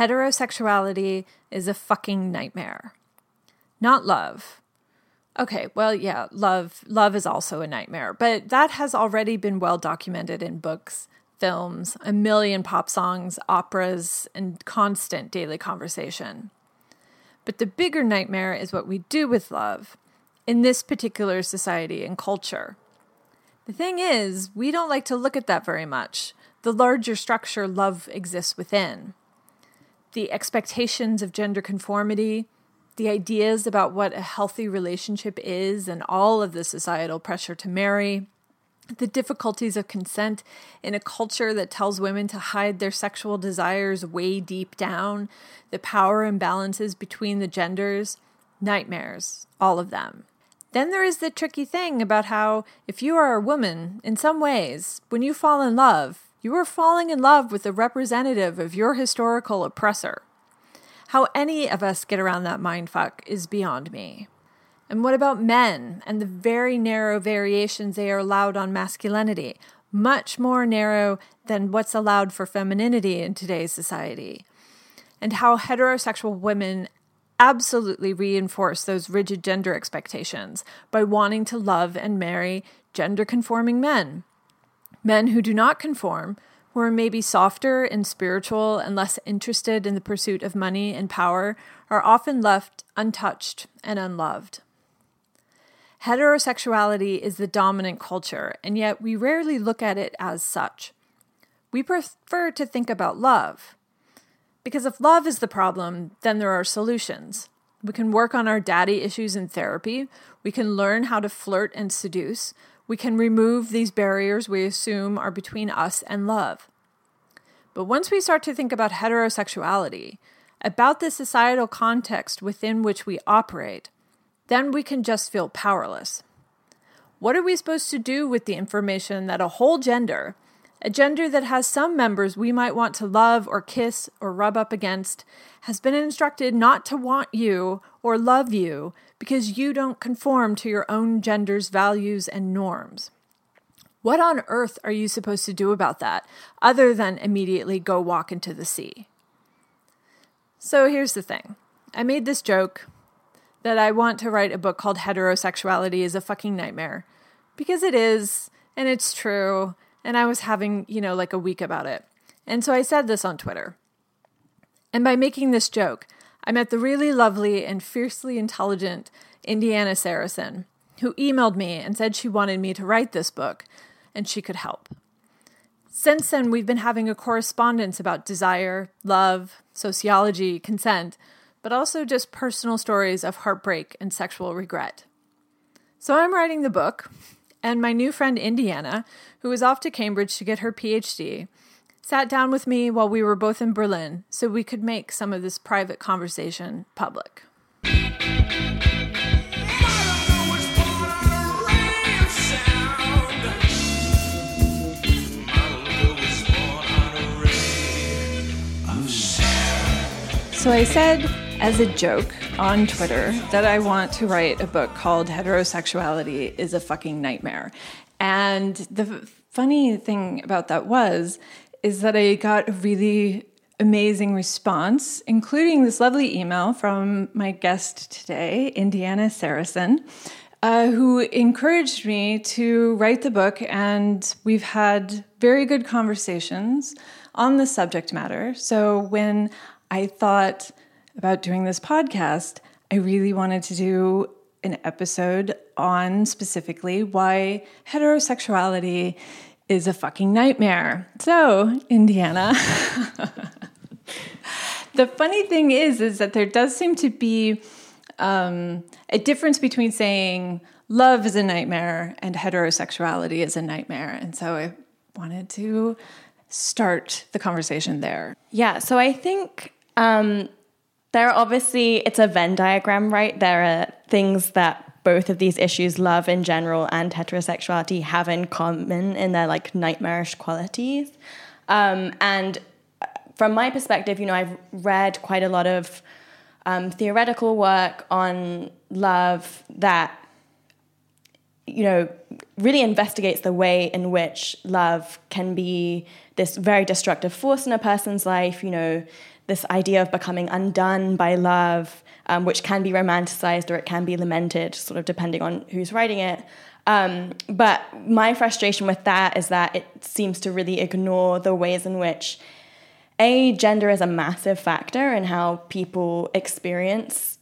Heterosexuality is a fucking nightmare. Not love. Okay, well, yeah, love love is also a nightmare, but that has already been well documented in books, films, a million pop songs, operas, and constant daily conversation. But the bigger nightmare is what we do with love in this particular society and culture. The thing is, we don't like to look at that very much, the larger structure love exists within. The expectations of gender conformity, the ideas about what a healthy relationship is, and all of the societal pressure to marry, the difficulties of consent in a culture that tells women to hide their sexual desires way deep down, the power imbalances between the genders, nightmares, all of them. Then there is the tricky thing about how, if you are a woman, in some ways, when you fall in love, you are falling in love with the representative of your historical oppressor. How any of us get around that mindfuck is beyond me. And what about men and the very narrow variations they are allowed on masculinity? Much more narrow than what's allowed for femininity in today's society. And how heterosexual women absolutely reinforce those rigid gender expectations by wanting to love and marry gender conforming men. Men who do not conform, who are maybe softer and spiritual and less interested in the pursuit of money and power, are often left untouched and unloved. Heterosexuality is the dominant culture, and yet we rarely look at it as such. We prefer to think about love. Because if love is the problem, then there are solutions. We can work on our daddy issues in therapy. We can learn how to flirt and seduce. We can remove these barriers we assume are between us and love. But once we start to think about heterosexuality, about the societal context within which we operate, then we can just feel powerless. What are we supposed to do with the information that a whole gender, a gender that has some members we might want to love or kiss or rub up against, has been instructed not to want you or love you because you don't conform to your own gender's values and norms? What on earth are you supposed to do about that other than immediately go walk into the sea? So here's the thing I made this joke that I want to write a book called Heterosexuality is a fucking nightmare. Because it is, and it's true, and I was having, you know, like a week about it. And so I said this on Twitter. And by making this joke, I met the really lovely and fiercely intelligent Indiana Seresin, who emailed me and said she wanted me to write this book and she could help. Since then, we've been having a correspondence about desire, love, sociology, consent, but also just personal stories of heartbreak and sexual regret. So I'm writing the book, and my new friend Indiana, who is off to Cambridge to get her PhD, sat down with me while we were both in Berlin so we could make some of this private conversation public. So I said as a joke on Twitter that I want to write a book called Heterosexuality is a Fucking Nightmare. And the funny thing about that was, is that I got a really amazing response, including this lovely email from my guest today, Indiana Seresin, uh, who encouraged me to write the book. And we've had very good conversations on the subject matter. So when I thought, about doing this podcast, I really wanted to do an episode on specifically why heterosexuality is a fucking nightmare. So, Indiana. the funny thing is is that there does seem to be um, a difference between saying love is a nightmare and heterosexuality is a nightmare. And so I wanted to start the conversation there. Yeah, so I think um, there are obviously, it's a Venn diagram, right? There are things that both of these issues, love in general and heterosexuality, have in common in their like nightmarish qualities. Um, and from my perspective, you know, I've read quite a lot of um, theoretical work on love that, you know, really investigates the way in which love can be this very destructive force in a person's life, you know, this idea of becoming undone by love, um, which can be romanticized or it can be lamented, sort of depending on who's writing it. Um, but my frustration with that is that it seems to really ignore the ways in which a gender is a massive factor in how people experience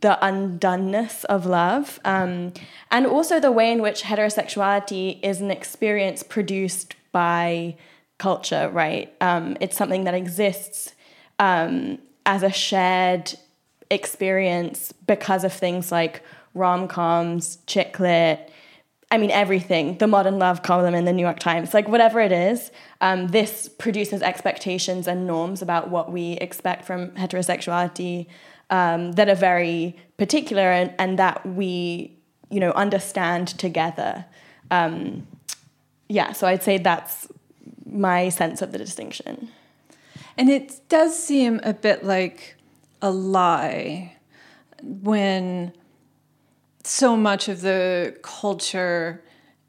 the undoneness of love, um, and also the way in which heterosexuality is an experience produced by culture. Right, um, it's something that exists um, as a shared experience because of things like rom coms, chick lit, I mean, everything, the modern love column in the New York Times, like whatever it is, um, this produces expectations and norms about what we expect from heterosexuality um, that are very particular and, and, that we, you know, understand together. Um, yeah, so I'd say that's my sense of the distinction. And it does seem a bit like a lie when so much of the culture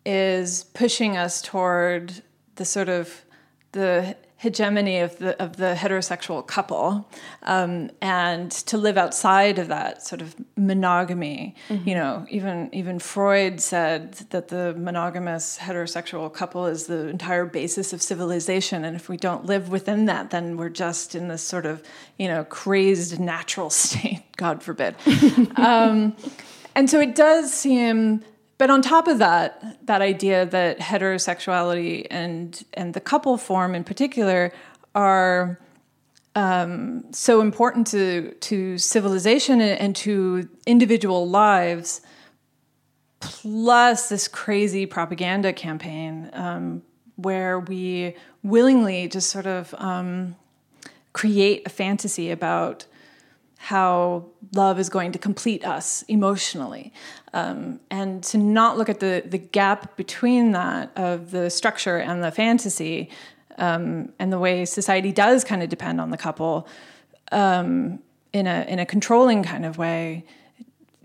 is pushing us toward the sort of the hegemony of the of the heterosexual couple, um, and to live outside of that sort of monogamy. Mm-hmm. You know, even even Freud said that the monogamous heterosexual couple is the entire basis of civilization, and if we don't live within that, then we're just in this sort of you know crazed natural state. God forbid. um, and so it does seem but on top of that that idea that heterosexuality and and the couple form in particular are um, so important to to civilization and, and to individual lives plus this crazy propaganda campaign um, where we willingly just sort of um, create a fantasy about how love is going to complete us emotionally. Um, and to not look at the, the gap between that of the structure and the fantasy um, and the way society does kind of depend on the couple um, in, a, in a controlling kind of way.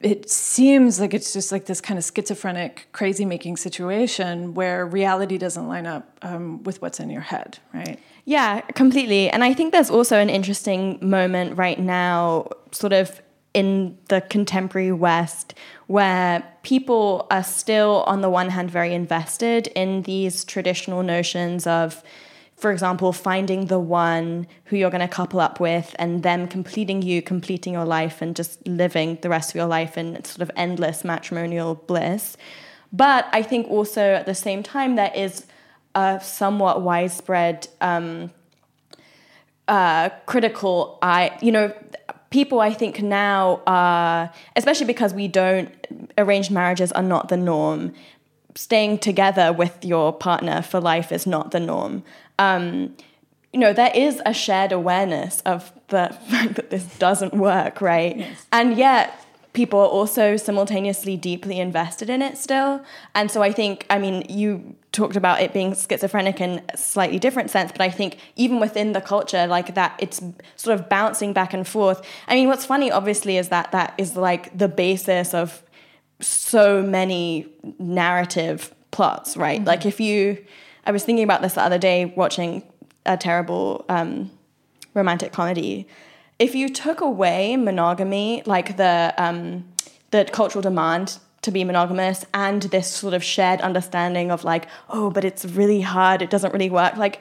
It seems like it's just like this kind of schizophrenic, crazy making situation where reality doesn't line up um, with what's in your head, right? Yeah, completely. And I think there's also an interesting moment right now, sort of in the contemporary West, where people are still, on the one hand, very invested in these traditional notions of, for example, finding the one who you're going to couple up with and them completing you, completing your life, and just living the rest of your life in sort of endless matrimonial bliss. But I think also at the same time, there is a somewhat widespread um, uh, critical eye. You know, people I think now are, especially because we don't, arranged marriages are not the norm. Staying together with your partner for life is not the norm. Um, you know, there is a shared awareness of the fact that this doesn't work, right? Yes. And yet, people are also simultaneously deeply invested in it still. And so I think, I mean, you talked about it being schizophrenic in a slightly different sense, but I think even within the culture, like that, it's sort of bouncing back and forth. I mean, what's funny, obviously, is that that is like the basis of so many narrative plots, right? Mm-hmm. Like if you, I was thinking about this the other day watching a terrible um, romantic comedy if you took away monogamy, like the um, the cultural demand to be monogamous and this sort of shared understanding of like, oh, but it's really hard, it doesn't really work. Like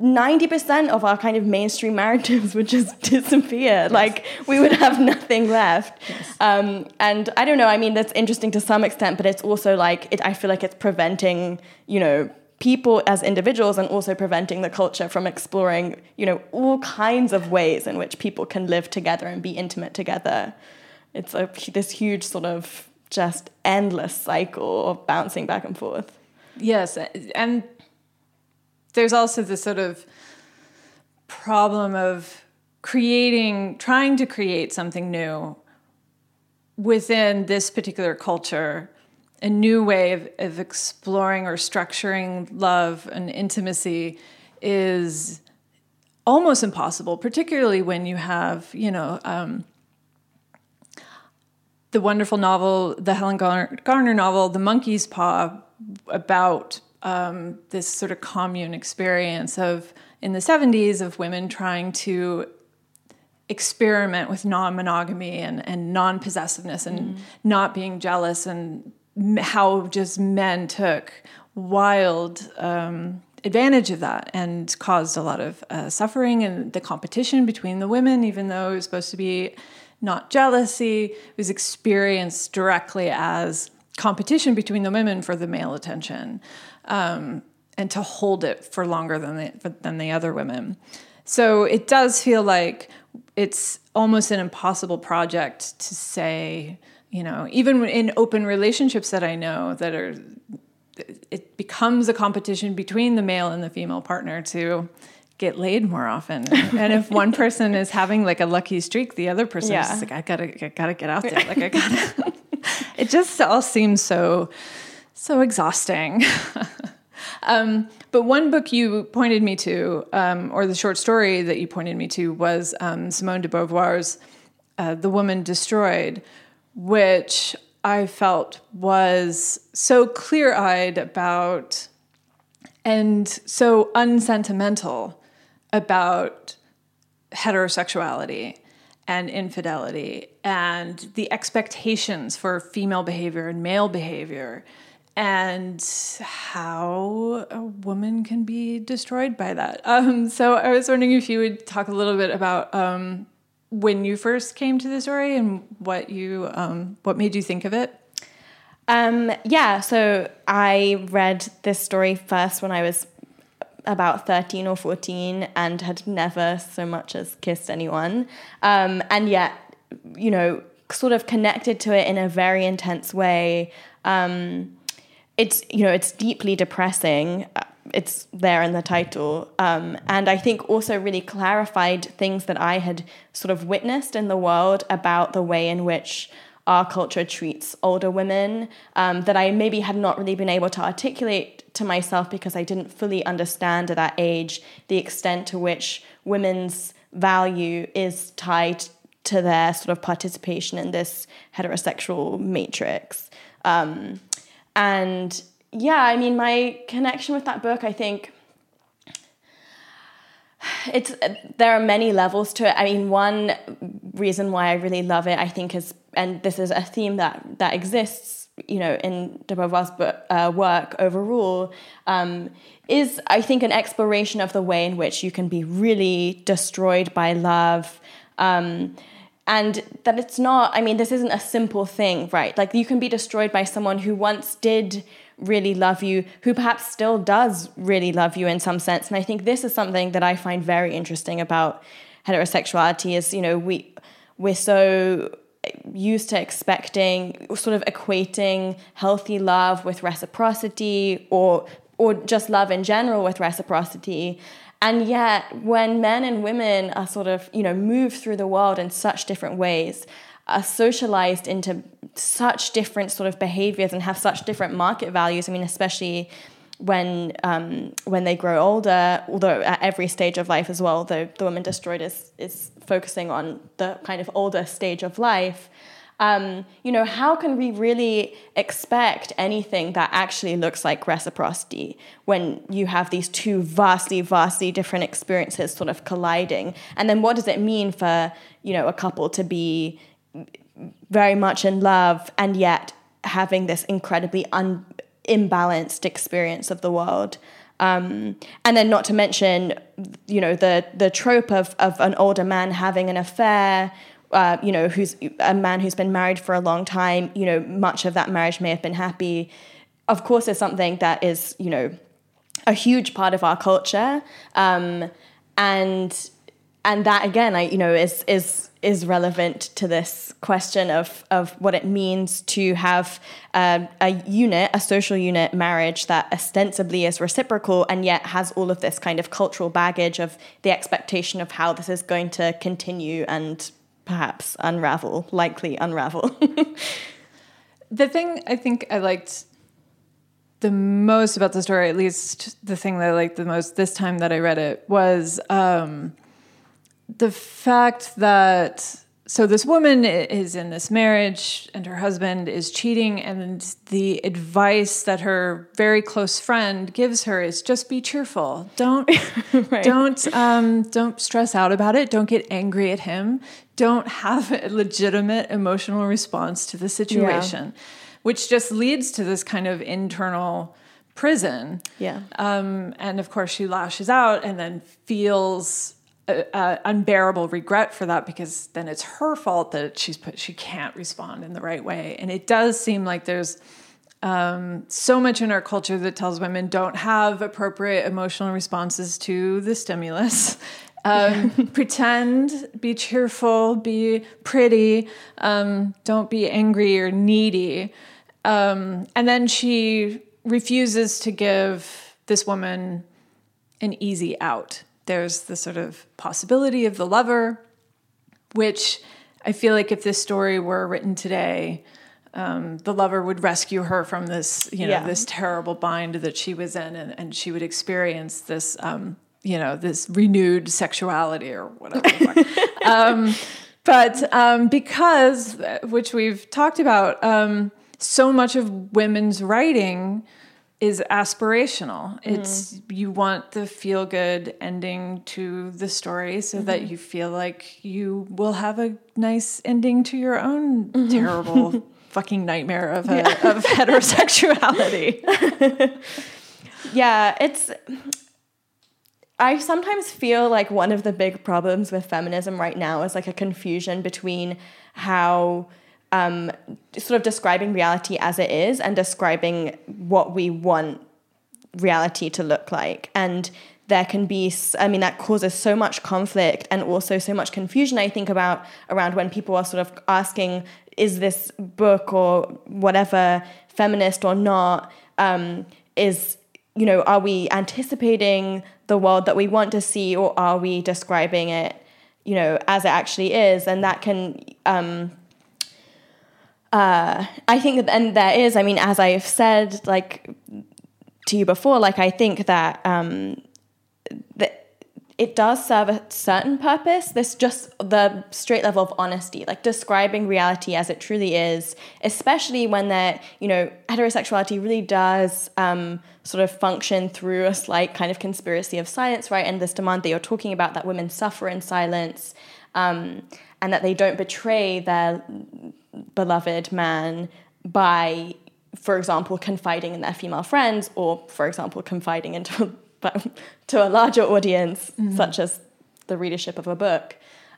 90% of our kind of mainstream narratives would just disappear. Yes. Like we would have nothing left. Yes. Um, and I don't know, I mean, that's interesting to some extent, but it's also like, it, I feel like it's preventing, you know, people as individuals and also preventing the culture from exploring, you know, all kinds of ways in which people can live together and be intimate together. It's a, this huge sort of just endless cycle of bouncing back and forth. Yes, and there's also this sort of problem of creating, trying to create something new within this particular culture a new way of, of exploring or structuring love and intimacy is almost impossible, particularly when you have, you know, um, the wonderful novel, the Helen Garner, Garner novel, The Monkey's Paw, about um, this sort of commune experience of in the 70s of women trying to experiment with non-monogamy and, and non-possessiveness and mm. not being jealous and how just men took wild um, advantage of that and caused a lot of uh, suffering and the competition between the women, even though it was supposed to be not jealousy, it was experienced directly as competition between the women for the male attention um, and to hold it for longer than the, than the other women. So it does feel like it's almost an impossible project to say, you know, even in open relationships that I know that are it becomes a competition between the male and the female partner to get laid more often. and if one person is having like a lucky streak, the other person yeah. is like, I gotta, I gotta get out there. Like I gotta. it just all seems so, so exhausting. um, but one book you pointed me to, um, or the short story that you pointed me to, was um, Simone de Beauvoir's uh, "The Woman Destroyed," which I felt was so clear eyed about and so unsentimental about heterosexuality and infidelity and the expectations for female behavior and male behavior and how a woman can be destroyed by that. Um, so I was wondering if you would talk a little bit about um, when you first came to the story and what you um, what made you think of it? Um, yeah, so I read this story first when I was about 13 or 14 and had never so much as kissed anyone. Um, and yet, you know, sort of connected to it in a very intense way. Um, it's, you know, it's deeply depressing it's there in the title. Um, and I think also really clarified things that I had sort of witnessed in the world about the way in which our culture treats older women um, that I maybe had not really been able to articulate to myself because I didn't fully understand at that age the extent to which women's value is tied to their sort of participation in this heterosexual matrix. Um, and yeah, I mean, my connection with that book, I think it's there are many levels to it. I mean, one reason why I really love it, I think, is and this is a theme that that exists, you know, in de Beauvoir's uh, work overall, um, is I think an exploration of the way in which you can be really destroyed by love. Um, and that it's not, I mean, this isn't a simple thing, right? Like you can be destroyed by someone who once did really love you, who perhaps still does really love you in some sense. And I think this is something that I find very interesting about heterosexuality is, you know, we we're so used to expecting sort of equating healthy love with reciprocity or or just love in general with reciprocity. And yet when men and women are sort of, you know, move through the world in such different ways, are socialized into such different sort of behaviors and have such different market values. I mean, especially when um, when they grow older, although at every stage of life as well, though the woman destroyed is is focusing on the kind of older stage of life. Um, you know, how can we really expect anything that actually looks like reciprocity when you have these two vastly, vastly different experiences sort of colliding? And then what does it mean for, you know, a couple to be very much in love and yet having this incredibly un- imbalanced experience of the world. Um, and then not to mention, you know, the the trope of of an older man having an affair, uh, you know, who's a man who's been married for a long time. You know, much of that marriage may have been happy. Of course, is something that is, you know, a huge part of our culture, um, and and that again, I you know, is is is relevant to this question of, of what it means to have a unit, a social unit marriage that ostensibly is reciprocal and yet has all of this kind of cultural baggage of the expectation of how this is going to continue and perhaps unravel, likely unravel. the thing I think I liked the most about the story, at least the thing that I liked the most this time that I read it, was. Um, the fact that so this woman is in this marriage and her husband is cheating and the advice that her very close friend gives her is just be cheerful. Don't right. don't um, don't stress out about it. Don't get angry at him. Don't have a legitimate emotional response to the situation yeah. which just leads to this kind of internal prison. Yeah. Um, and of course she lashes out and then feels a, unbearable regret for that because then it's her fault that she's put she can't respond in the right way. And it does seem like there's um, so much in our culture that tells women don't have appropriate emotional responses to the stimulus. Um, pretend be cheerful be pretty um, don't be angry or needy. Um, and then she refuses to give this woman an easy out there's the sort of possibility of the lover, which I feel like if this story were written today, um, the lover would rescue her from this, you know, yeah. this terrible bind that she was in, and, and she would experience this, um, you know, this renewed sexuality or whatever. um, but um, because, which we've talked about, um, so much of women's writing is aspirational. It's mm. you want the feel good ending to the story so mm-hmm. that you feel like you will have a nice ending to your own mm-hmm. terrible fucking nightmare of, a, yeah. of heterosexuality. yeah, it's I sometimes feel like one of the big problems with feminism right now is like a confusion between how um, sort of describing reality as it is and describing what we want reality to look like. And there can be, I mean, that causes so much conflict and also so much confusion, I think, about around when people are sort of asking, is this book or whatever feminist or not? Um, is, you know, are we anticipating the world that we want to see or are we describing it, you know, as it actually is? And that can, um, uh, I think, and there is, I mean, as I've said, like to you before, like I think that um, that it does serve a certain purpose. This just the straight level of honesty, like describing reality as it truly is, especially when that you know heterosexuality really does um, sort of function through a slight kind of conspiracy of silence, right? And this demand that you're talking about that women suffer in silence. Um, and that they don't betray their beloved man by, for example, confiding in their female friends, or for example, confiding into to a larger audience, mm-hmm. such as the readership of a book.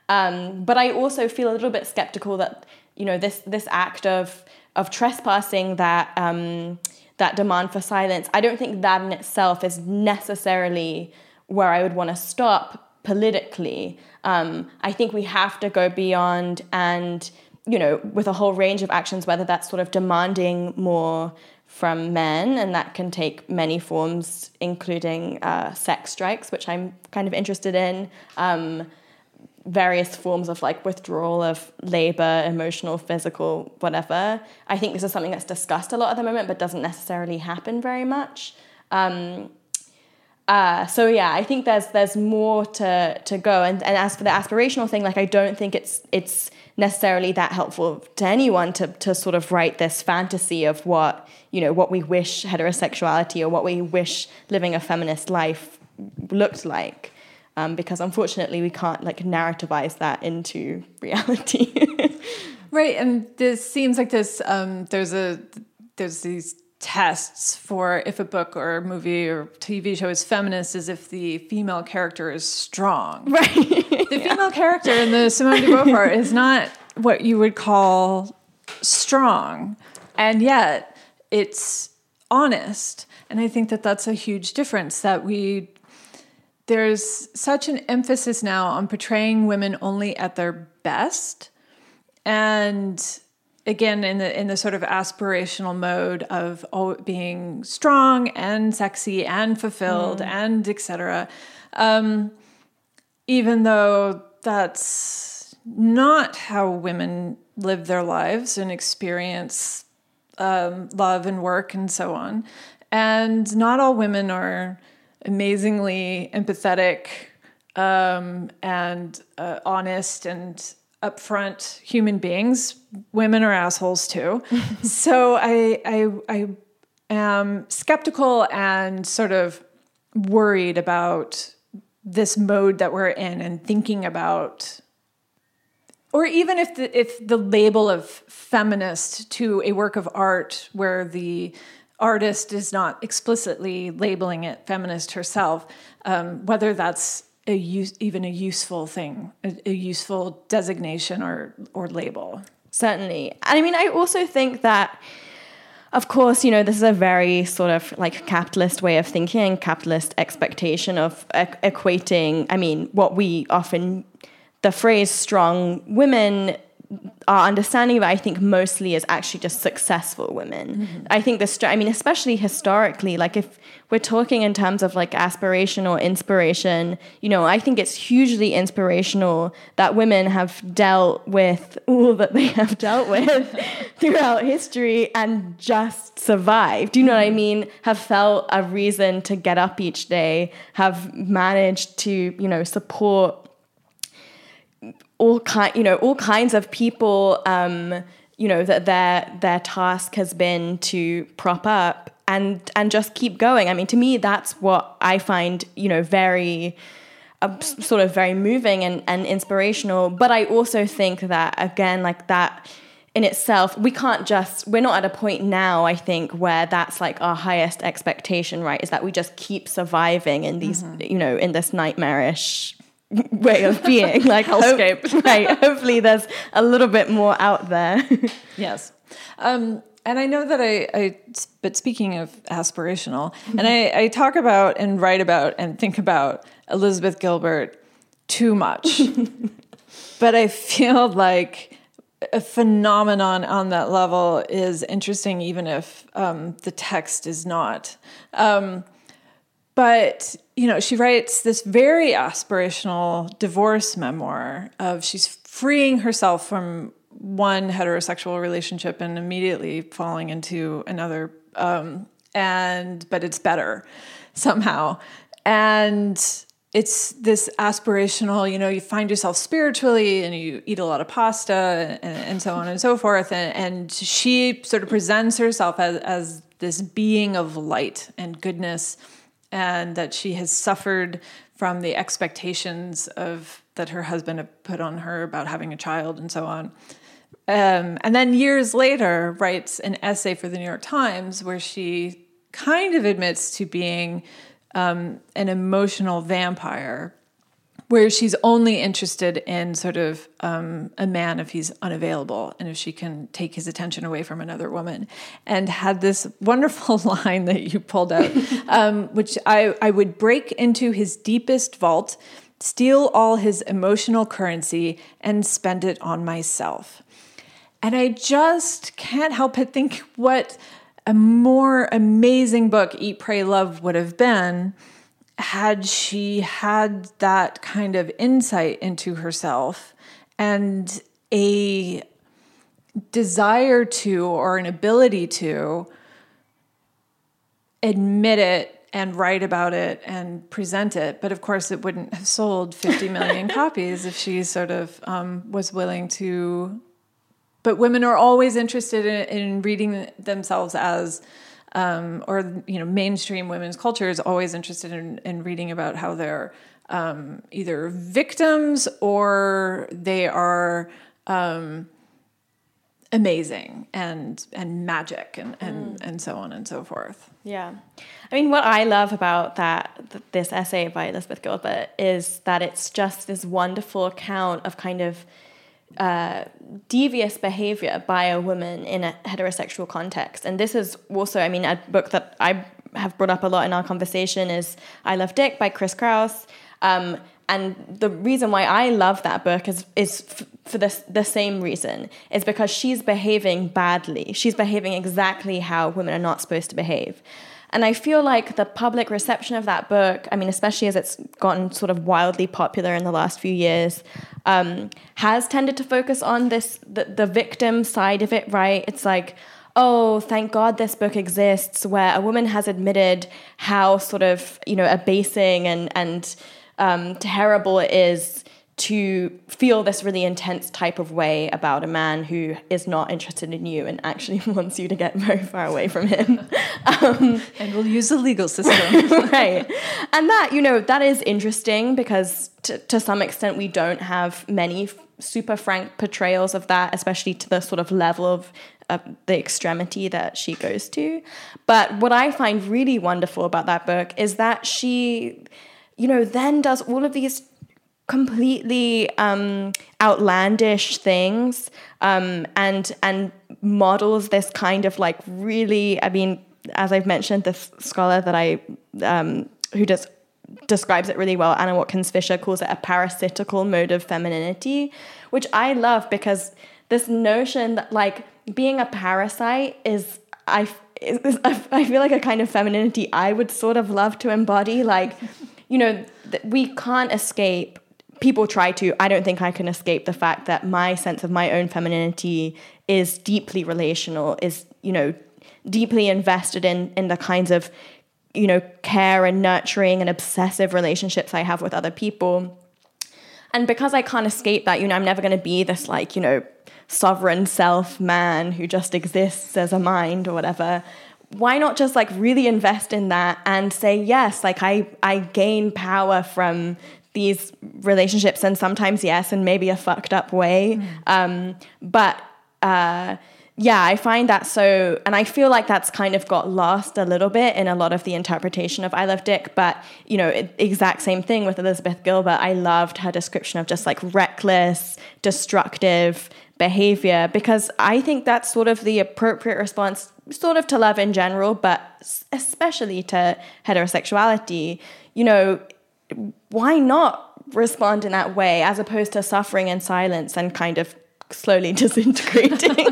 Um, but I also feel a little bit skeptical that you know this this act of of trespassing that um, that demand for silence. I don't think that in itself is necessarily where I would want to stop politically. Um, I think we have to go beyond and you know, with a whole range of actions, whether that's sort of demanding more from men, and that can take many forms, including uh, sex strikes, which I'm kind of interested in. Um, various forms of like withdrawal of labor, emotional, physical, whatever. I think this is something that's discussed a lot at the moment, but doesn't necessarily happen very much. Um, uh, so yeah, I think there's there's more to to go. And and as for the aspirational thing, like I don't think it's it's necessarily that helpful to anyone to, to sort of write this fantasy of what you know what we wish heterosexuality or what we wish living a feminist life looked like. Um, because unfortunately we can't like narrativize that into reality. Right and this seems like this um, there's a there's these tests for if a book or movie or TV show is feminist is if the female character is strong. Right. the yeah. female character in the Simone de Beauvoir is not what you would call strong, and yet it's honest. And I think that that's a huge difference that we there's such an emphasis now on portraying women only at their best and again in the in the sort of aspirational mode of oh, being strong and sexy and fulfilled mm. and etc um, even though that's not how women live their lives and experience um, love and work and so on and not all women are amazingly empathetic um, and uh, honest and upfront human beings. Women are assholes too. so I, I, I am skeptical and sort of worried about this mode that we're in and thinking about or even if the if the label of feminist to a work of art where the artist is not explicitly labeling it feminist herself, um, whether that's a use, even a useful thing, a, a useful designation or or label. Certainly, and I mean, I also think that of course, you know, this is a very sort of like capitalist way of thinking, capitalist expectation of equating, I mean, what we often, the phrase strong women our understanding of it, I think mostly is actually just successful women. Mm-hmm. I think the, I mean, especially historically, like if we're talking in terms of like aspiration or inspiration, you know, I think it's hugely inspirational that women have dealt with all that they have dealt with throughout history and just survived. Do you know what I mm-hmm. mean? Have felt a reason to get up each day, have managed to, you know, support all kind, you know, all kinds of people. Um, you know that their their task has been to prop up and and just keep going. I mean, to me, that's what I find you know very. Uh, sort of very moving and, and inspirational but i also think that again like that in itself we can't just we're not at a point now i think where that's like our highest expectation right is that we just keep surviving in these mm-hmm. you know in this nightmarish way of being. Like hellscape. Hope, right. Hopefully there's a little bit more out there. yes. Um, and I know that I, I, but speaking of aspirational, and I, I talk about and write about and think about Elizabeth Gilbert too much. but I feel like a phenomenon on that level is interesting, even if um, the text is not. Um, but you know, she writes this very aspirational divorce memoir of she's freeing herself from one heterosexual relationship and immediately falling into another um, and but it's better somehow. And it's this aspirational you know you find yourself spiritually and you eat a lot of pasta and, and so on and so forth. And, and she sort of presents herself as, as this being of light and goodness and that she has suffered from the expectations of that her husband had put on her about having a child and so on. Um, and then years later, writes an essay for the New York Times where she kind of admits to being um, an emotional vampire where she's only interested in sort of um, a man if he's unavailable and if she can take his attention away from another woman. And had this wonderful line that you pulled out, um, which I, I would break into his deepest vault, steal all his emotional currency, and spend it on myself. And I just can't help but think what a more amazing book Eat, Pray, Love would have been had she had that kind of insight into herself and a desire to or an ability to admit it and write about it and present it. But of course, it wouldn't have sold 50 million copies if she sort of um, was willing to. But women are always interested in, in reading themselves as um, or you know mainstream women's culture is always interested in, in reading about how they're um, either victims or they are um, amazing and and magic and and, mm. and so on and so forth. Yeah, I mean, what I love about that this essay by Elizabeth Gilbert is that it's just this wonderful account of kind of uh, devious behavior by a woman in a heterosexual context. And this is also, I mean, a book that I have brought up a lot in our conversation is I Love Dick by Chris Kraus. Um, and the reason why I love that book is is f- for this the same reason is because she's behaving badly. She's behaving exactly how women are not supposed to behave. And I feel like the public reception of that book, I mean, especially as it's gotten sort of wildly popular in the last few years, um, has tended to focus on this the, the victim side of it, right? It's like, oh, thank God this book exists, where a woman has admitted how sort of, you know, abasing and, and um, terrible it is to feel this really intense type of way about a man who is not interested in you and actually wants you to get very far away from him. Um, and we'll use the legal system. right. And that, you know, that is interesting because to, to some extent we don't have many super frank portrayals of that, especially to the sort of level of uh, the extremity that she goes to. But what I find really wonderful about that book is that she, you know, then does all of these completely um, outlandish things um, and and models this kind of like really. I mean, as I've mentioned, this scholar that I um, who does describes it really well. Anna Watkins Fisher calls it a parasitical mode of femininity, which I love because this notion that like being a parasite is I is, I feel like a kind of femininity I would sort of love to embody. Like, you know, we can't escape people try to. I don't think I can escape the fact that my sense of my own femininity is deeply relational, is, you know, deeply invested in in the kinds of, you know, care and nurturing and obsessive relationships I have with other people. And because I can't escape that, you know, I'm never going to be this like, you know, sovereign self man who just exists as a mind or whatever why not just like really invest in that and say yes like i i gain power from these relationships and sometimes yes in maybe a fucked up way. Mm. um, but uh, yeah i find that so and i feel like that's kind of got lost a little bit in a lot of the interpretation of i love dick but you know it, exact same thing with elizabeth gilbert. I loved her description of just like reckless destructive behavior because i think that's sort of the appropriate response sort of to love in general but especially to heterosexuality. You know why not respond in that way as opposed to suffering in silence and kind of slowly disintegrating?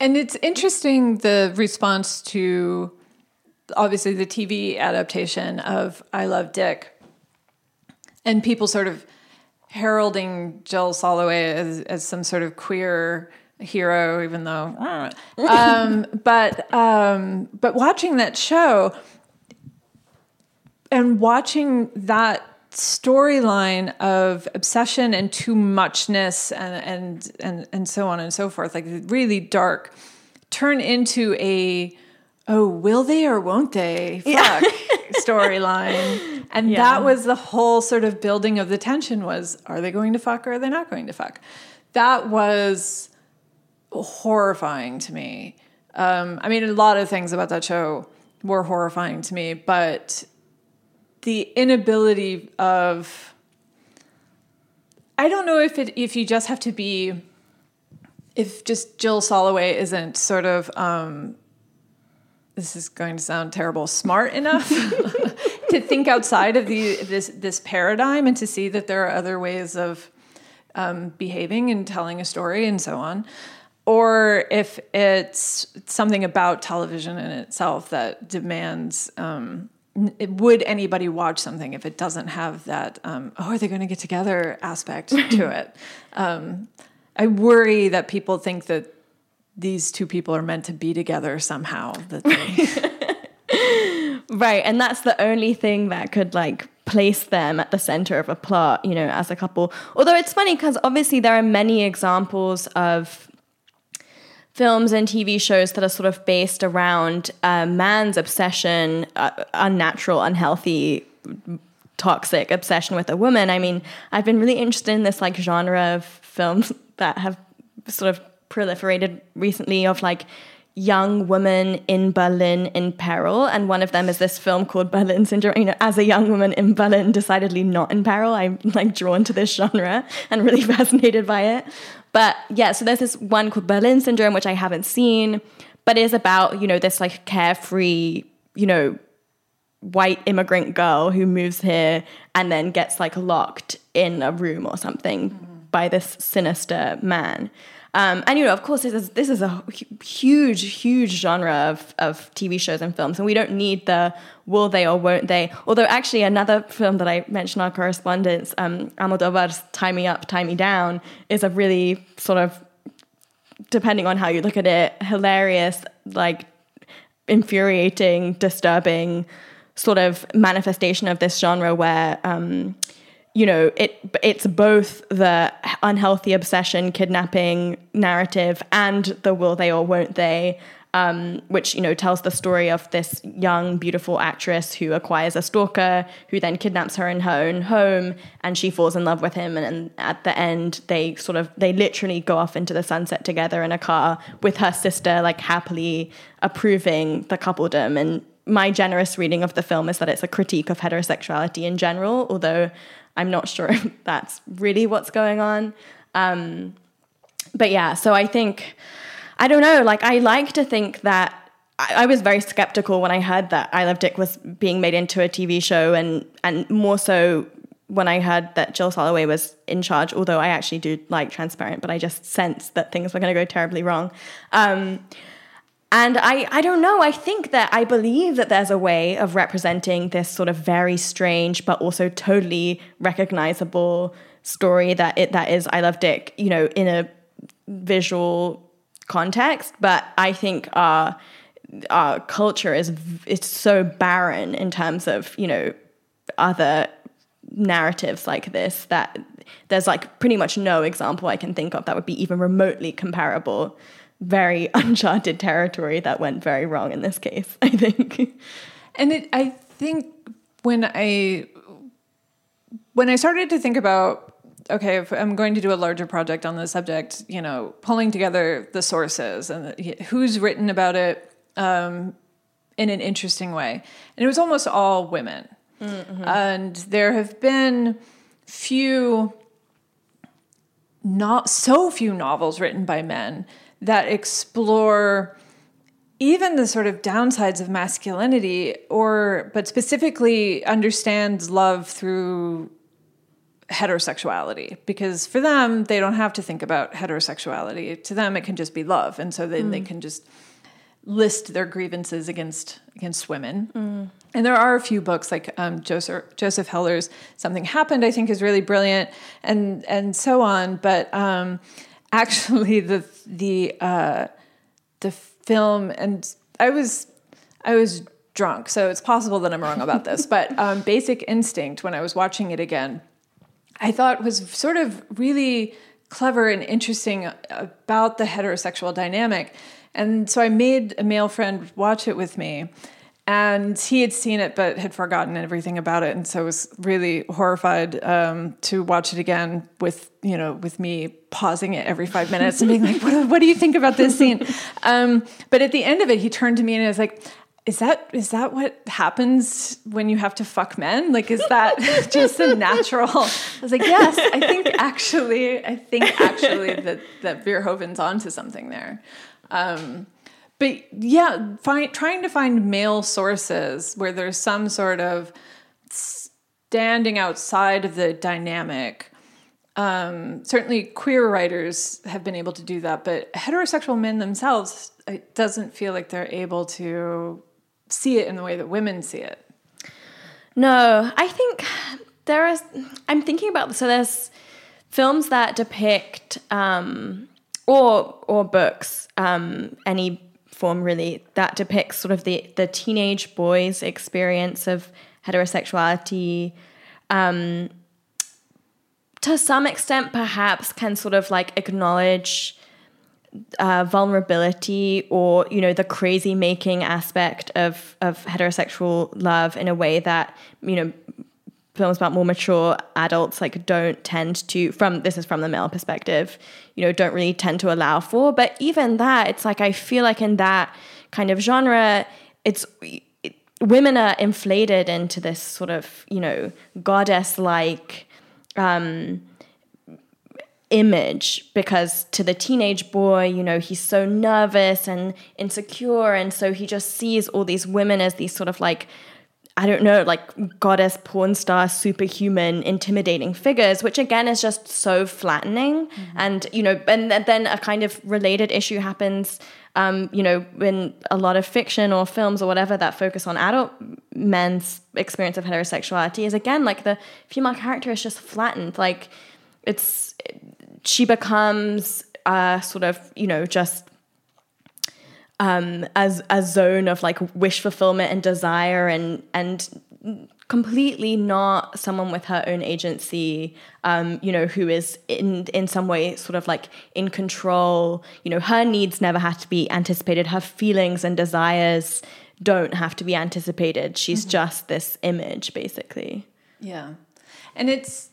and it's interesting the response to obviously the TV adaptation of I Love Dick and people sort of heralding Jill Soloway as, as some sort of queer hero, even though, um, but um, but watching that show, and watching that storyline of obsession and too muchness and, and and and so on and so forth like really dark turn into a oh will they or won't they fuck yeah. storyline and yeah. that was the whole sort of building of the tension was are they going to fuck or are they not going to fuck that was horrifying to me um, i mean a lot of things about that show were horrifying to me but the inability of I don't know if it if you just have to be if just Jill Soloway isn't sort of um, this is going to sound terrible smart enough to think outside of the this this paradigm and to see that there are other ways of um, behaving and telling a story and so on. Or if it's something about television in itself that demands um, would anybody watch something if it doesn't have that um, oh are they going to get together aspect to it? Um, i worry that people think that these two people are meant to be together somehow that they... right and that's the only thing that could like place them at the center of a plot you know as a couple. Although it's funny because obviously there are many examples of films and TV shows that are sort of based around a man's obsession, uh, unnatural, unhealthy, toxic obsession with a woman. I mean, I've been really interested in this like genre of films that have sort of proliferated recently of like young women in Berlin in peril. And one of them is this film called Berlin Syndrome. You know, as a young woman in Berlin, decidedly not in peril, I'm like drawn to this genre and really fascinated by it. But yeah, so there's this one called Berlin Syndrome, which I haven't seen, but is about, you know, this like carefree, you know, white immigrant girl who moves here and then gets like locked in a room or something mm-hmm. by this sinister man. Um, and you know, of course, this is this is a huge, huge genre of of TV shows and films, and we don't need the will they or won't they. Although, actually, another film that I mentioned our correspondence, um, Almodovar's "Tie Me Up, Tie Me Down," is a really sort of, depending on how you look at it, hilarious, like infuriating, disturbing sort of manifestation of this genre where. Um, you know, it it's both the unhealthy obsession, kidnapping narrative, and the will they or won't they um, which you know tells the story of this young, beautiful actress who acquires a stalker, who then kidnaps her in her own home, and she falls in love with him. And, and at the end, they sort of they literally go off into the sunset together in a car with her sister, like happily approving the coupledom. And my generous reading of the film is that it's a critique of heterosexuality in general, although I'm not sure if that's really what's going on. Um, but yeah, so I think I don't know. Like, I like to think that I, I was very skeptical when I heard that I Love Dick was being made into a TV show, and and more so when I heard that Jill Soloway was in charge. Although I actually do like Transparent, but I just sensed that things were going to go terribly wrong. Um, and I, I don't know. I think that I believe that there's a way of representing this sort of very strange, but also totally recognizable story that it that is I Love Dick. You know, in a visual context, but I think our our culture is it's so barren in terms of you know other narratives like this that there's like pretty much no example I can think of that would be even remotely comparable. Very uncharted territory that went very wrong in this case, I think. And it, I think when I when I started to think about okay, if I'm going to do a larger project on this subject, you know, pulling together the sources and who's written about it um, in an interesting way. And it was almost all women. Mm-hmm. And there have been few, not so few novels written by men that explore even the sort of downsides of masculinity or but specifically understands love through heterosexuality. Because for them they don't have to think about heterosexuality. To them it can just be love. And so then mm. they can just list their grievances against against women. Mm. and there are a few books like um, joseph joseph heller's something happened i think is really brilliant and and so on. But um, actually the the uh, the film and i was i was drunk so it's possible that i'm wrong about this but um, basic instinct when i was watching it again I thought was sort of really clever and interesting about the heterosexual dynamic. And so I made a male friend watch it with me. And he had seen it, but had forgotten everything about it, and so was really horrified um, to watch it again with you know with me pausing it every five minutes and being like, "What, what do you think about this scene?" Um, but at the end of it, he turned to me and was like, is that is that what happens when you have to fuck men? Like, is that just a natural? I was like, yes, I think actually, I think actually that that Verhoeven's onto something there. Um, but yeah, find, trying to find male sources where there's some sort of standing outside of the dynamic. Um, certainly, queer writers have been able to do that, but heterosexual men themselves, it doesn't feel like they're able to see it in the way that women see it. No, I think there is. I'm thinking about so there's films that depict um, or or books, um, any form really that depicts sort of the the teenage boy's experience of heterosexuality. Um, to some extent, perhaps can sort of like acknowledge uh, vulnerability or you know the crazy making aspect of of heterosexual love in a way that you know films about more mature adults like don't tend to from this is from the male perspective you know don't really tend to allow for but even that it's like i feel like in that kind of genre it's it, women are inflated into this sort of you know goddess like um image because to the teenage boy, you know, he's so nervous and insecure. And so he just sees all these women as these sort of like, I don't know, like goddess, porn star, superhuman, intimidating figures, which again is just so flattening. Mm-hmm. And, you know, and then a kind of related issue happens, um, you know, in a lot of fiction or films or whatever that focus on adult men's experience of heterosexuality is again like the female character is just flattened. Like, it's she becomes a sort of you know just um, as a zone of like wish fulfillment and desire and and completely not someone with her own agency, um, you know, who is in in some way sort of like in control. You know, her needs never have to be anticipated. Her feelings and desires don't have to be anticipated. She's mm-hmm. just this image, basically. Yeah, and it's.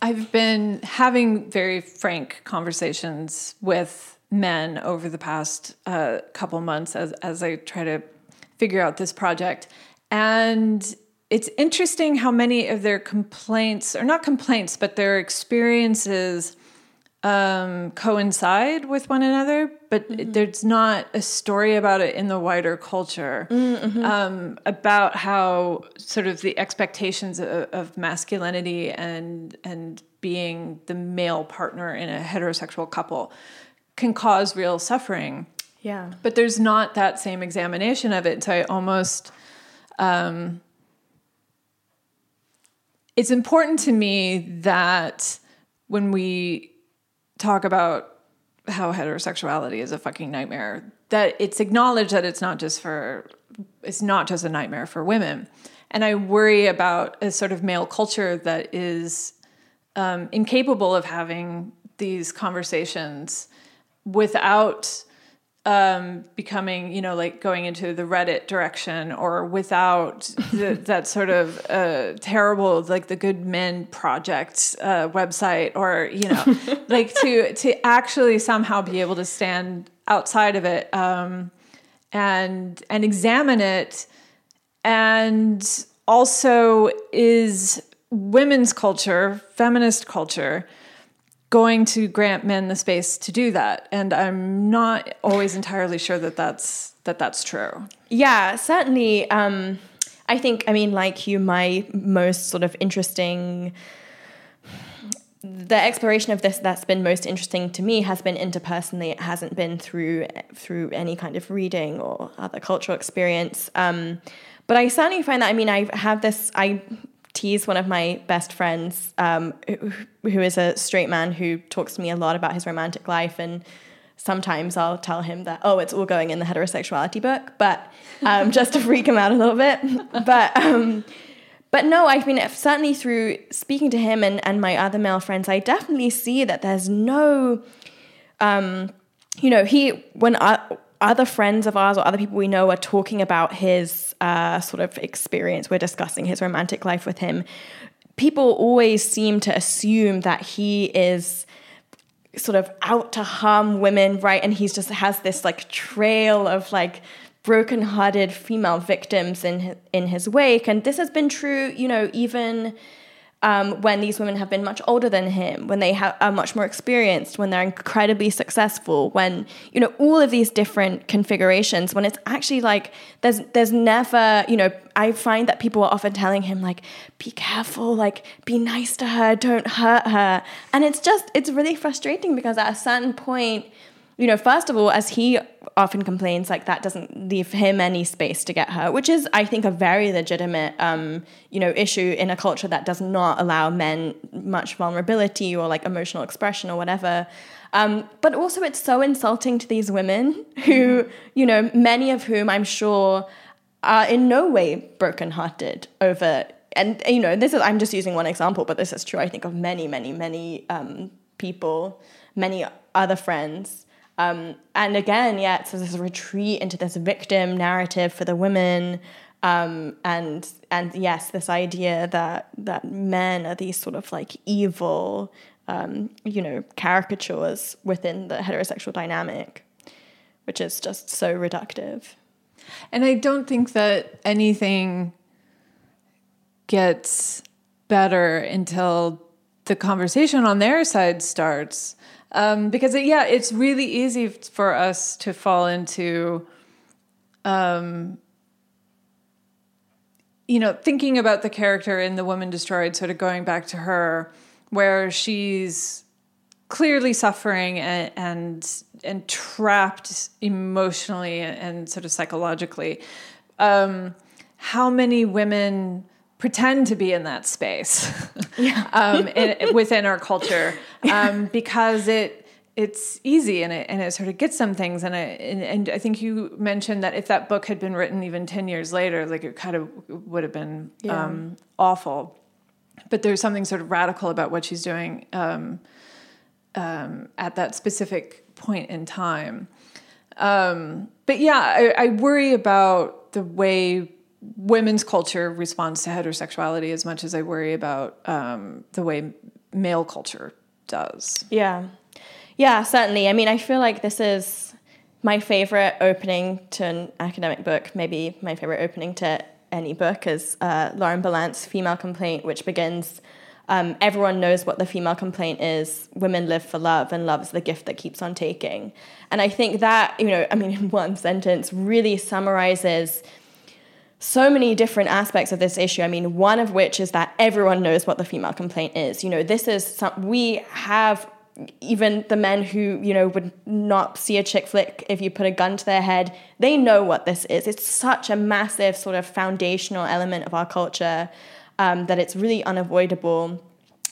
I've been having very frank conversations with men over the past uh, couple months as as I try to figure out this project. And it's interesting how many of their complaints, or not complaints, but their experiences um, coincide with one another, but mm-hmm. there's not a story about it in the wider culture mm-hmm. um, about how sort of the expectations of, of, masculinity and and being the male partner in a heterosexual couple can cause real suffering. Yeah. But there's not that same examination of it. So I almost, um, it's important to me that when we talk about how heterosexuality is a fucking nightmare, that it's acknowledged that it's not just for, it's not just a nightmare for women. And I worry about a sort of male culture that is um, incapable of having these conversations without um, becoming, you know, like going into the Reddit direction or without the, that sort of uh, terrible, like the Good Men Project uh, website, or you know, like to to actually somehow be able to stand outside of it um, and and examine it, and also is women's culture, feminist culture going to grant men the space to do that. And i'm not always entirely sure that that's that that's true. Yeah certainly um i think i mean like you my most sort of interesting the exploration of this that's been most interesting to me has been interpersonally. It hasn't been through through any kind of reading or other cultural experience. Um, but i certainly find that i mean i have this i tease one of my best friends, um, who, who is a straight man who talks to me a lot about his romantic life. And sometimes I'll tell him that, oh, it's all going in the heterosexuality book, but um, just to freak him out a little bit. But, um, but no, I mean, certainly through speaking to him and, and my other male friends, I definitely see that there's no, um, you know, he, when I, other friends of ours or other people we know are talking about his uh, sort of experience. We're discussing his romantic life with him. People always seem to assume that he is sort of out to harm women, right? And he's just has this like trail of like broken-hearted female victims in in his wake. And this has been true, you know, even um, when these women have been much older than him, when they have, are much more experienced, when they're incredibly successful, when you know all of these different configurations. When it's actually like there's there's never you know I find that people are often telling him like be careful, like be nice to her, don't hurt her, and it's just it's really frustrating because at a certain point you know, first of all, as he often complains, like that doesn't leave him any space to get hurt, which is, I think, a very legitimate, um, you know, issue in a culture that does not allow men much vulnerability or like emotional expression or whatever. Um, but also, it's so insulting to these women who, you know, many of whom I'm sure are in no way brokenhearted over. And you know, this is I'm just using one example, but this is true. I think of many, many, many um, people, many other friends um, and again, yeah, it's this retreat into this victim narrative for the women. Um, and and yes, this idea that that men are these sort of like evil, um, you know, caricatures within the heterosexual dynamic, which is just so reductive. And I don't think that anything gets better until the conversation on their side starts um, because it, yeah, it's really easy for us to fall into, um, you know, thinking about the character in The Woman Destroyed, sort of going back to her, where she's clearly suffering and and, and trapped emotionally and sort of psychologically. Um, how many women pretend to be in that space yeah. um, in, within our culture um, because it it's easy and it and it sort of gets some things and it and, and I think you mentioned that if that book had been written even 10 years later like it kind of would have been yeah. um, awful but there's something sort of radical about what she's doing um, um, at that specific point in time um, but yeah I, I worry about the way women's culture responds to heterosexuality as much as I worry about um, the way male culture does. Yeah. Yeah, certainly. I mean, I feel like this is my favorite opening to an academic book, maybe my favorite opening to any book is uh, Lauren Berlant's Female Complaint, which begins um, everyone knows what the female complaint is women live for love and love is the gift that keeps on taking and i think that you know i mean in one sentence really summarizes so many different aspects of this issue. I mean, one of which is that everyone knows what the female complaint is. You know, this is some, we have even the men who, you know, would not see a chick flick if you put a gun to their head, they know what this is. It's such a massive sort of foundational element of our culture um, that it's really unavoidable.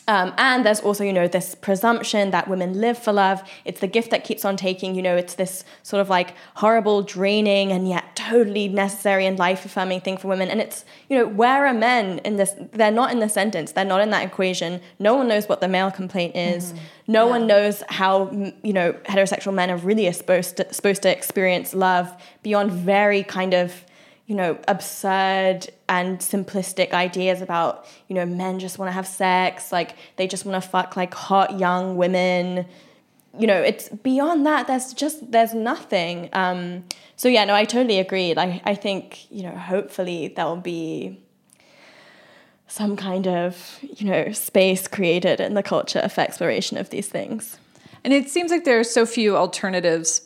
Um, and there's also, you know, this presumption that women live for love. It's the gift that keeps on taking. You know, it's this sort of like horrible, draining, and yet totally necessary and life affirming thing for women. And it's, you know, where are men in this? They're not in the sentence. They're not in that equation. No one knows what the male complaint is. Mm-hmm. No yeah. one knows how, you know, heterosexual men are really supposed to, supposed to experience love beyond very kind of you know, absurd and simplistic ideas about, you know, men just want to have sex, like they just want to fuck like hot young women. You know, it's beyond that. There's just there's nothing. Um, so yeah, no, I totally agree. Like I think you know, hopefully there will be some kind of you know space created in the culture of exploration of these things. And it seems like there are so few alternatives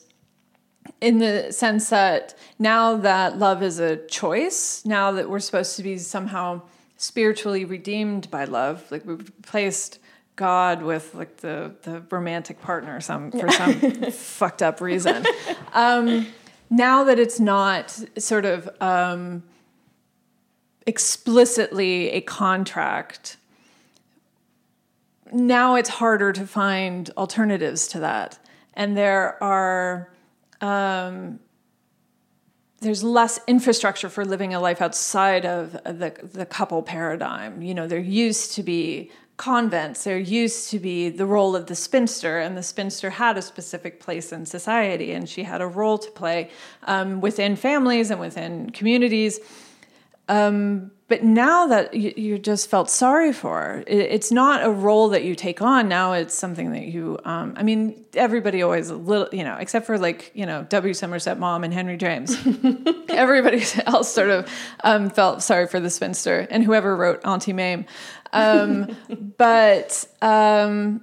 in the sense that now that love is a choice, now that we're supposed to be somehow spiritually redeemed by love, like we've replaced God with like the the romantic partner some for some fucked up reason. Um, now that it's not sort of um, explicitly a contract, now it's harder to find alternatives to that, and there are um, there's less infrastructure for living a life outside of the, the couple paradigm. You know, there used to be convents, there used to be the role of the spinster, and the spinster had a specific place in society, and she had a role to play um, within families and within communities. Um, but now that you, you, just felt sorry for, it, it's not a role that you take on. Now it's something that you. Um, I mean, everybody always a little, you know, except for like you know W. Somerset Maugham and Henry James. everybody else sort of um, felt sorry for the spinster and whoever wrote Auntie Mame. Um, but um,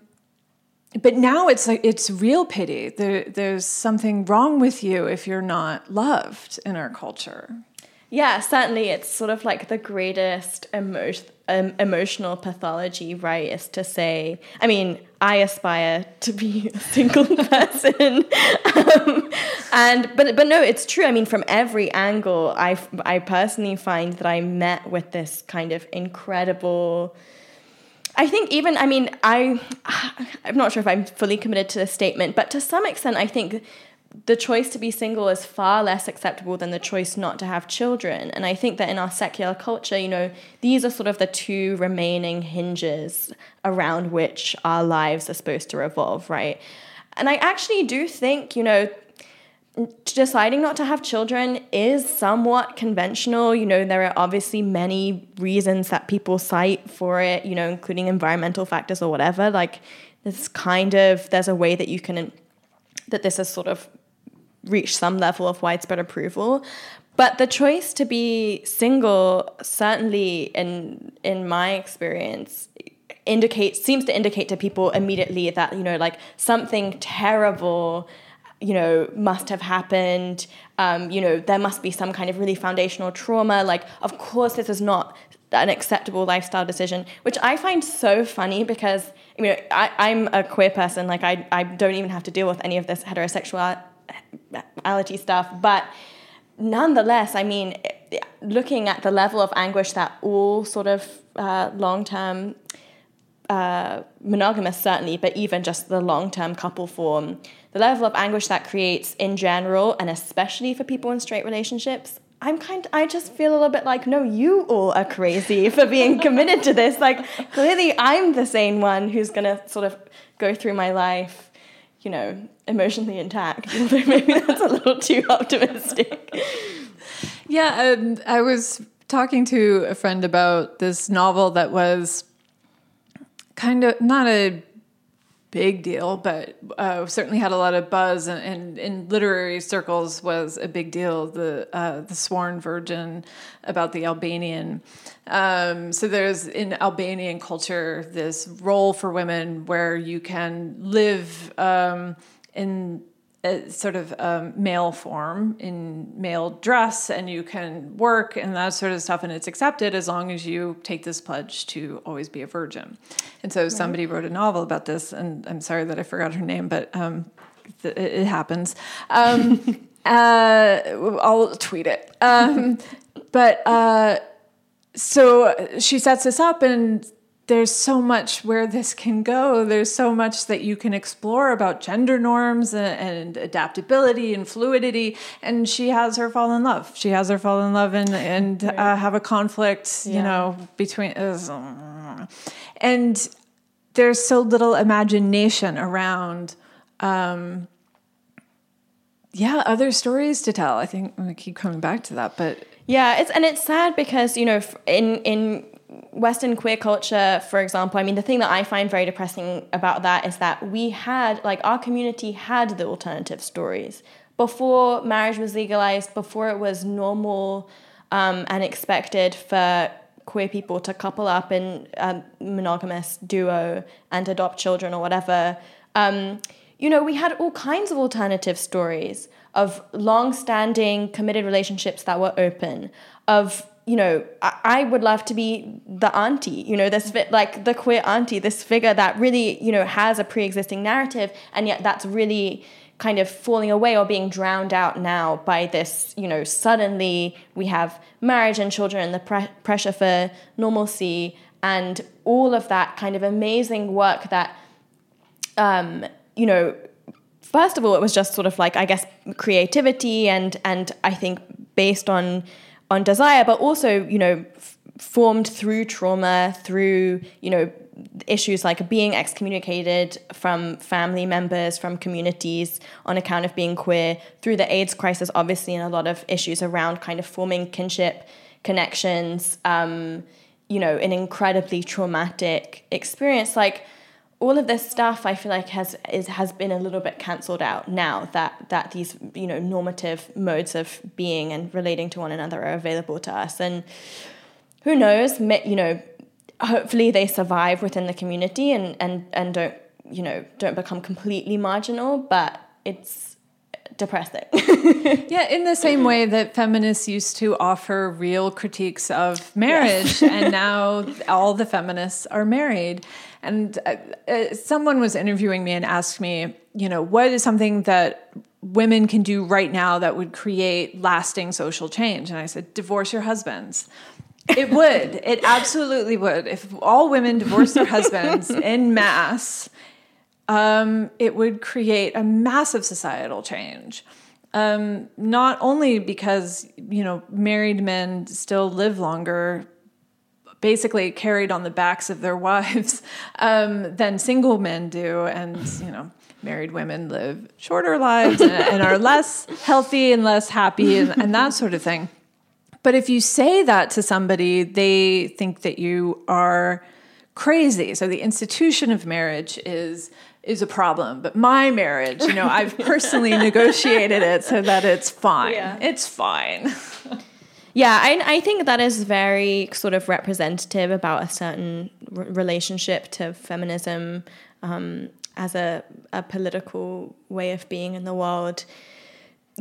but now it's like it's real pity. There, there's something wrong with you if you're not loved in our culture. Yeah, certainly. It's sort of like the greatest emo- um, emotional pathology, right? Is to say, I mean, I aspire to be a single person, um, and but but no, it's true. I mean, from every angle, I I personally find that I met with this kind of incredible. I think even I mean I I'm not sure if I'm fully committed to this statement, but to some extent, I think the choice to be single is far less acceptable than the choice not to have children. And I think that in our secular culture, you know, these are sort of the two remaining hinges around which our lives are supposed to revolve, right? And I actually do think, you know, deciding not to have children is somewhat conventional. You know, there are obviously many reasons that people cite for it, you know, including environmental factors or whatever. Like, there's kind of, there's a way that you can that this is sort of reached some level of widespread approval. But the choice to be single, certainly in in my experience, indicates seems to indicate to people immediately that you know like something terrible you know must have happened. Um, you know there must be some kind of really foundational trauma. Like of course this is not an acceptable lifestyle decision which i find so funny because you know I, i'm a queer person. Like I, I don't even have to deal with any of this heterosexual stuff. But nonetheless, I mean, looking at the level of anguish that all sort of uh, long term uh, monogamous, certainly, but even just the long term couple form, the level of anguish that creates in general, and especially for people in straight relationships, I'm kind I just feel a little bit like, no, you all are crazy for being committed to this. Like, clearly I'm the sane one who's gonna sort of go through my life, you know, emotionally intact. Although maybe that's a little too optimistic. Yeah, um, I was talking to a friend about this novel that was kind of not a big deal, but uh, certainly had a lot of buzz, and, in literary circles was a big deal. The uh, the Sworn Virgin about the Albanian. Um, so there's in Albanian culture this role for women where you can live um, in a sort of um, male form in male dress and you can work and that sort of stuff and it's accepted as long as you take this pledge to always be a virgin. And so right. somebody wrote a novel about this and i'm sorry that i forgot her name but um, th- it happens. Um, uh, i'll tweet it. Um, but uh, so she sets this up and there's so much where this can go. There's so much that you can explore about gender norms and, and, adaptability and fluidity. And she has her fall in love. She has her fall in love and and right. uh, have a conflict, yeah. you know, between. Uh, and there's so little imagination around. Um, yeah, other stories to tell. I think we keep coming back to that, but yeah, it's and it's sad because you know in in Western queer culture, for example, I mean, the thing that I find very depressing about that is that we had, like, our community had the alternative stories. Before marriage was legalized, before it was normal um, and expected for queer people to couple up in a monogamous duo and adopt children or whatever, um, you know, we had all kinds of alternative stories of long standing committed relationships that were open, of you know, I, would love to be the auntie, you know, this fit like the queer auntie, this figure that really, you know, has a pre existing narrative, and yet that's really kind of falling away or being drowned out now by this, you know, suddenly we have marriage and children and the pre- pressure for normalcy and all of that kind of amazing work that, um, you know, first of all, it was just sort of like, I guess, creativity and, and I think based on on desire, but also, you know, f- formed through trauma, through, you know, issues like being excommunicated from family members, from communities on account of being queer, through the AIDS crisis, obviously, and a lot of issues around kind of forming kinship connections, um, you know, an incredibly traumatic experience. Like, all of this stuff I feel like has is has been a little bit cancelled out now that that these you know normative modes of being and relating to one another are available to us and who knows you know hopefully they survive within the community and and and don't you know don't become completely marginal but it's depressing. yeah, in the same way that feminists used to offer real critiques of marriage, yes. and now all the feminists are married. And uh, uh, someone was interviewing me and asked me, you know, what is something that women can do right now that would create lasting social change? And I said, divorce your husbands. It would. it absolutely would. If all women divorced their husbands in mass, um, it would create a massive societal change. Um, not only because you know married men still live longer basically carried on the backs of their wives um, than single men do. And, you know, married women live shorter lives and, and are less healthy and less happy and, and that sort of thing. But if you say that to somebody, they think that you are crazy. So the institution of marriage is is a problem. But my marriage, you know, I've personally negotiated it so that it's fine. Yeah. It's fine. Yeah, I, I think that is very sort of representative about a certain r- relationship to feminism um, as a, a political way of being in the world.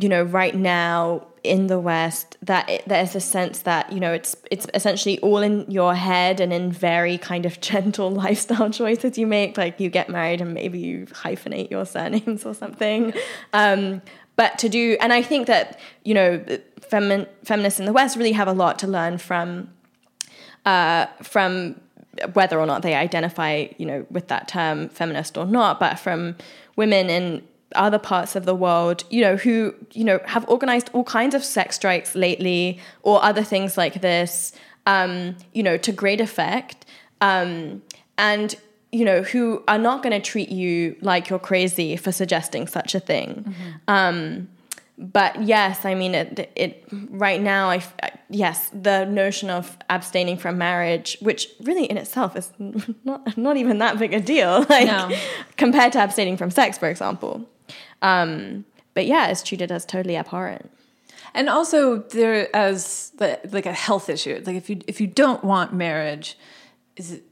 You know, right now in the West, that it, there's a sense that you know it's it's essentially all in your head and in very kind of gentle lifestyle choices you make. Like you get married and maybe you hyphenate your surnames or something. Um, but to do, and I think that you know feminists in the West really have a lot to learn from uh, from whether or not they identify, you know, with that term feminist or not, but from women in other parts of the world, you know, who, you know, have organized all kinds of sex strikes lately or other things like this, um, you know, to great effect. Um, and, you know, who are not going to treat you like you're crazy for suggesting such a thing. Mm-hmm. Um, but yes, I mean it. It right now, I yes, the notion of abstaining from marriage, which really in itself is not not even that big a deal, like no. compared to abstaining from sex, for example. Um, but yeah, it's treated as totally abhorrent. And also there as like a health issue. Like if you if you don't want marriage, is it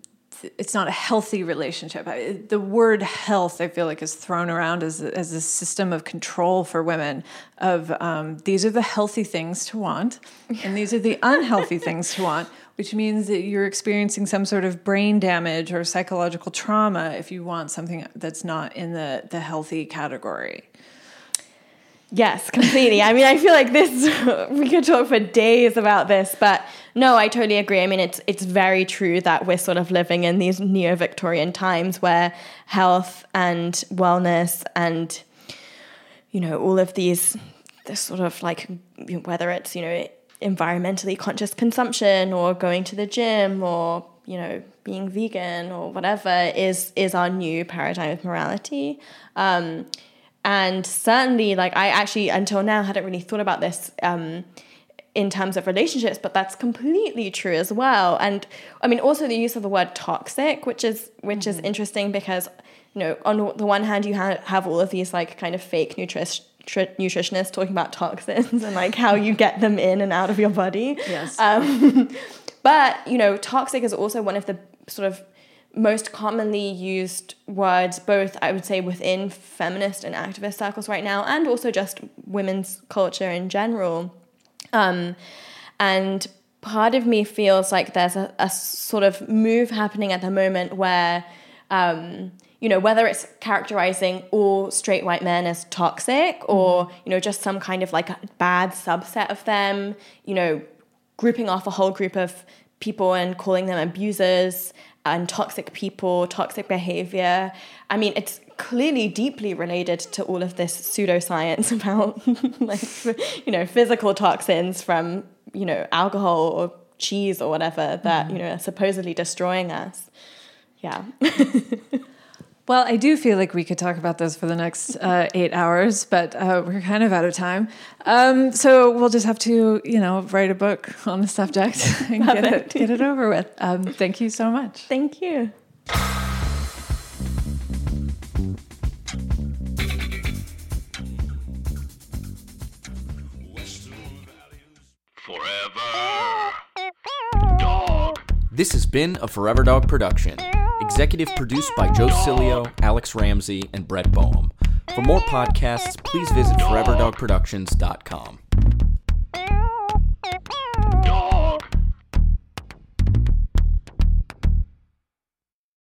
it's not a healthy relationship. The word health, I feel like, is thrown around as a, as a system of control for women. Of um, these are the healthy things to want, and these are the unhealthy things to want. Which means that you're experiencing some sort of brain damage or psychological trauma if you want something that's not in the the healthy category. Yes, completely. I mean, I feel like this we could talk for days about this, but no, I totally agree. I mean, it's it's very true that we're sort of living in these neo-Victorian times where health and wellness and you know, all of these this sort of like whether it's, you know, environmentally conscious consumption or going to the gym or, you know, being vegan or whatever is is our new paradigm of morality. Um, and certainly like i actually until now hadn't really thought about this um, in terms of relationships but that's completely true as well. And i mean also the use of the word toxic which is which mm-hmm. is interesting because you know on the one hand you ha- have all of these like kind of fake nutrition nutritionists talking about toxins and like how you get them in and out of your body. Yes. Um, but you know toxic is also one of the sort of most commonly used words, both I would say within feminist and activist circles right now, and also just women's culture in general. Um, and part of me feels like there's a, a, sort of move happening at the moment where, um, you know, whether it's characterizing all straight white men as toxic or, you know, just some kind of like a bad subset of them, you know, grouping off a whole group of people and calling them abusers and toxic people, toxic behavior. I mean, it's clearly deeply related to all of this pseudoscience about like you know physical toxins from you know alcohol or cheese or whatever that mm. you know are supposedly destroying us. Yeah. Well, I do feel like we could talk about this for the next uh, eight hours, but uh, we're kind of out of time. Um, so we'll just have to, you know, write a book on the subject and get it, get it over with. Um, thank you so much. Thank you. This has been a Forever Dog production executive produced by Joe Cilio, Alex Ramsey, and Brett Boehm. For more podcasts, please visit foreverdogproductions.com.